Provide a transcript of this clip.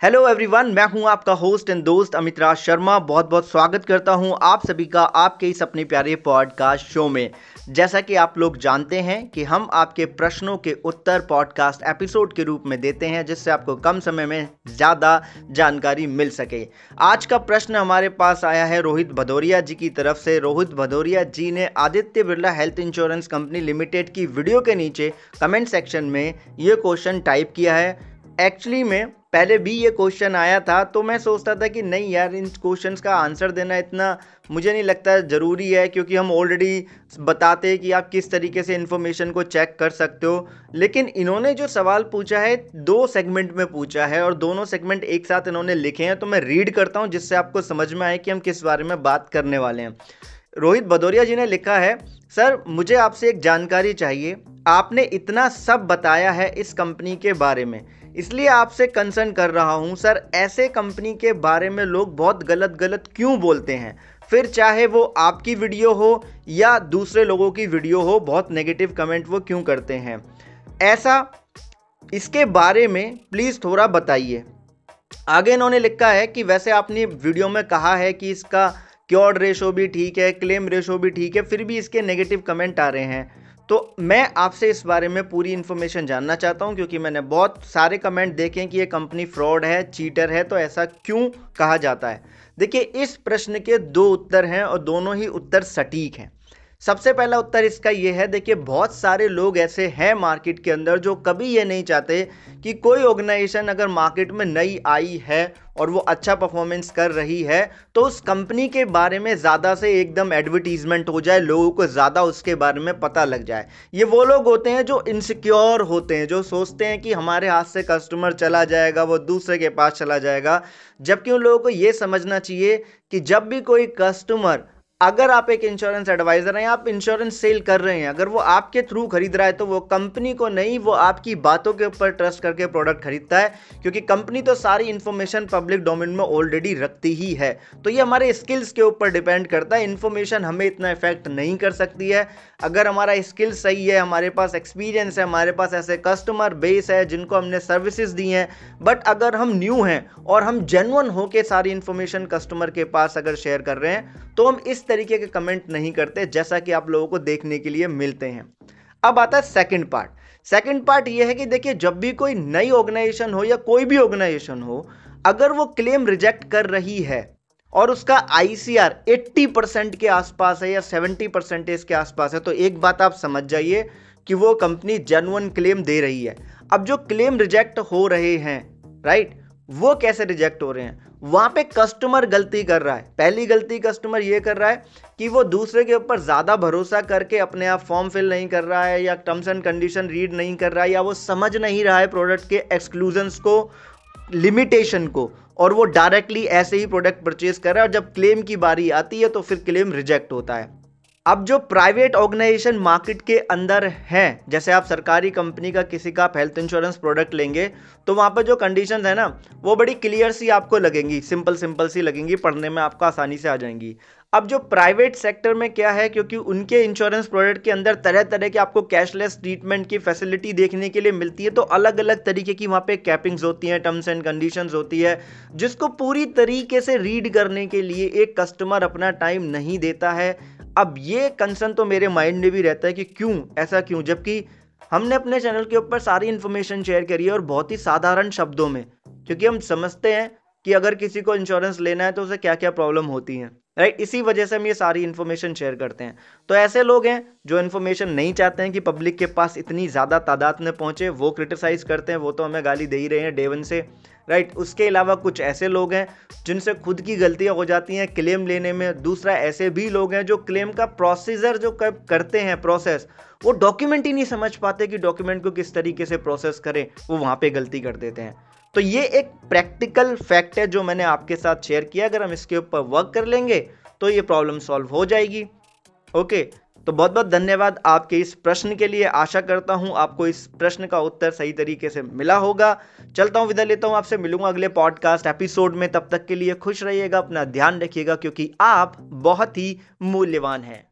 Hello everyone मैं हूँ आपका होस्ट एंड दोस्त अमित राज शर्मा। बहुत बहुत स्वागत करता हूँ आप सभी का आपके इस अपने प्यारे पॉडकास्ट शो में। जैसा कि आप लोग जानते हैं कि हम आपके प्रश्नों के उत्तर पॉडकास्ट एपिसोड के रूप में देते हैं, जिससे आपको कम समय में ज़्यादा जानकारी मिल सके। आज का प्रश्न हमारे पास आया है रोहित भदौरिया जी की तरफ़ से। रोहित भदौरिया जी ने Aditya Birla health insurance company limited की वीडियो के नीचे कमेंट सेक्शन में ये क्वेश्चन टाइप किया है। एक्चुअली में पहले भी ये क्वेश्चन आया था तो मैं सोचता था कि नहीं यार, इन क्वेश्चंस का आंसर देना इतना मुझे नहीं लगता ज़रूरी है, क्योंकि हम ऑलरेडी बताते हैं कि आप किस तरीके से इन्फॉर्मेशन को चेक कर सकते हो। लेकिन इन्होंने जो सवाल पूछा है, दो सेगमेंट में पूछा है, और दोनों सेगमेंट एक साथ इन्होंने लिखे हैं तो मैं रीड करता हूँ, जिससे आपको समझ में आए कि हम किस बारे में बात करने वाले हैं। रोहित भदौरिया जी ने लिखा है, सर, मुझे आपसे एक जानकारी चाहिए। आपने इतना सब बताया है इस कंपनी के बारे में। इसलिए आपसे कंसर्न कर रहा हूँ, सर, ऐसे कंपनी के बारे में लोग बहुत गलत गलत क्यों बोलते हैं? फिर चाहे वो आपकी वीडियो हो या दूसरे लोगों की वीडियो हो, बहुत नेगेटिव कमेंट वो क्यों करते हैं? ऐसा, इसके बारे में प्लीज़ थोड़ा बताइए। आगे इन्होंने लिखा है कि वैसे आपने वीडियो में कहा है कि इसका क्योर रेशो भी ठीक है, क्लेम रेशो भी ठीक है, फिर भी इसके नेगेटिव कमेंट आ रहे हैं। तो मैं आपसे इस बारे में पूरी इन्फॉर्मेशन जानना चाहता हूँ, क्योंकि मैंने बहुत सारे कमेंट देखे कि ये कंपनी फ्रॉड है चीटर है तो ऐसा क्यों कहा जाता है? देखिए, इस प्रश्न के दो उत्तर हैं और दोनों ही उत्तर सटीक हैं। सबसे पहला उत्तर इसका ये है, देखिए, बहुत सारे लोग ऐसे हैं मार्केट के अंदर जो कभी ये नहीं चाहते कि कोई ऑर्गेनाइजेशन अगर मार्केट में नई आई है और वो अच्छा परफॉर्मेंस कर रही है तो उस कंपनी के बारे में ज़्यादा से एकदम एडवर्टीजमेंट हो जाए, लोगों को ज़्यादा उसके बारे में पता लग जाए। ये वो लोग होते हैं जो इनसिक्योर होते हैं, जो सोचते हैं कि हमारे हाथ से कस्टमर चला जाएगा, वो दूसरे के पास चला जाएगा, जबकि उन लोगों को ये समझना चाहिए कि जब भी कोई कस्टमर अगर आप एक इंश्योरेंस एडवाइजर हैं, आप इंश्योरेंस सेल कर रहे हैं, अगर वो आपके थ्रू खरीद रहा है तो वो कंपनी को नहीं, वो आपकी बातों के ऊपर ट्रस्ट करके प्रोडक्ट खरीदता है, क्योंकि कंपनी तो सारी इन्फॉर्मेशन पब्लिक डोमेन में ऑलरेडी रखती ही है। तो ये हमारे स्किल्स के ऊपर डिपेंड करता है इन्फॉर्मेशन हमें इतना इफ़ेक्ट नहीं कर सकती है। अगर हमारा स्किल सही है, हमारे पास एक्सपीरियंस है, हमारे पास ऐसे कस्टमर बेस है, जिनको हमने सर्विसेज़ दी हैं बट अगर हम न्यू हैं और हम जेनुअन होकर सारी इन्फॉर्मेशन कस्टमर के पास अगर शेयर कर रहे हैं तो हम इस तरीके के कमेंट नहीं करते, जैसा कि आप लोगों को देखने के लिए मिलते हैं। अब आता है सेकंड पार्ट सेकंड पार्ट ये है कि देखिए, जब भी कोई नई ऑर्गेनाइजेशन हो या कोई भी ऑर्गेनाइजेशन हो, अगर वो क्लेम रिजेक्ट कर रही है और उसका आईसीआर 80 परसेंट के आसपास है या 70 परसेंटेज के आसपास है तो एक बात आप समझ जाइए कि वो कंपनी जेनुअन क्लेम दे रही है। अब जो क्लेम रिजेक्ट हो रहे हैं राइट वो कैसे रिजेक्ट हो रहे हैं? वहाँ पे कस्टमर गलती कर रहा है। पहली गलती कस्टमर ये कर रहा है कि वो दूसरे के ऊपर ज़्यादा भरोसा करके अपने आप फॉर्म फिल नहीं कर रहा है या टर्म्स एंड कंडीशन रीड नहीं कर रहा है या वो समझ नहीं रहा है प्रोडक्ट के एक्सक्लूजन्स को लिमिटेशन को और वो डायरेक्टली ऐसे ही प्रोडक्ट परचेज कर रहा है और जब क्लेम की बारी आती है तो फिर क्लेम रिजेक्ट होता है। अब जो प्राइवेट ऑर्गेनाइजेशन मार्केट के अंदर हैं, जैसे आप सरकारी कंपनी का किसी का हेल्थ इंश्योरेंस प्रोडक्ट लेंगे तो वहाँ पर जो कंडीशंस है ना, वो बड़ी क्लियर सी आपको लगेंगी सिंपल सिंपल सी लगेंगी, पढ़ने में आपको आसानी से आ जाएँगी। अब जो प्राइवेट सेक्टर में क्या है, क्योंकि उनके इंश्योरेंस प्रोडक्ट के अंदर तरह तरह के आपको कैशलेस ट्रीटमेंट की फैसिलिटी देखने के लिए मिलती है तो अलग अलग तरीके की वहाँ पे कैपिंग्स होती हैं टर्म्स एंड कंडीशंस होती है, जिसको पूरी तरीके से रीड करने के लिए एक कस्टमर अपना टाइम नहीं देता है। अब ये कंसर्न तो मेरे माइंड में भी रहता है कि क्यों, ऐसा क्यों? जबकि हमने अपने चैनल के ऊपर सारी इन्फॉर्मेशन शेयर करी है और बहुत ही साधारण शब्दों में, क्योंकि हम समझते हैं कि अगर किसी को इंश्योरेंस लेना है तो उसे क्या क्या प्रॉब्लम होती हैं राइट इसी वजह से हम ये सारी इन्फॉर्मेशन शेयर करते हैं। तो ऐसे लोग हैं जो इन्फॉर्मेशन नहीं चाहते हैं कि पब्लिक के पास इतनी ज़्यादा तादाद में पहुँचे, वो क्रिटिसाइज करते हैं, वो तो हमें गाली दे ही रहे हैं डेवन से राइट? उसके अलावा कुछ ऐसे लोग हैं जिनसे खुद की गलतियाँ हो जाती हैं क्लेम लेने में। दूसरा ऐसे भी लोग हैं जो क्लेम का प्रोसीजर जो करते हैं प्रोसेस, वो डॉक्यूमेंट ही नहीं समझ पाते कि डॉक्यूमेंट को किस तरीके से प्रोसेस करें, वो वहाँ पे गलती कर देते हैं। तो ये एक प्रैक्टिकल फैक्ट है जो मैंने आपके साथ शेयर किया। अगर हम इसके ऊपर वर्क कर लेंगे तो ये प्रॉब्लम सॉल्व हो जाएगी। ओके? तो बहुत बहुत धन्यवाद आपके इस प्रश्न के लिए। आशा करता हूँ आपको इस प्रश्न का उत्तर सही तरीके से मिला होगा। चलता हूँ, विदा लेता हूँ आपसे। मिलूँगा अगले पॉडकास्ट एपिसोड में। तब तक के लिए खुश रहिएगा, अपना ध्यान रखिएगा, क्योंकि आप बहुत ही मूल्यवान हैं।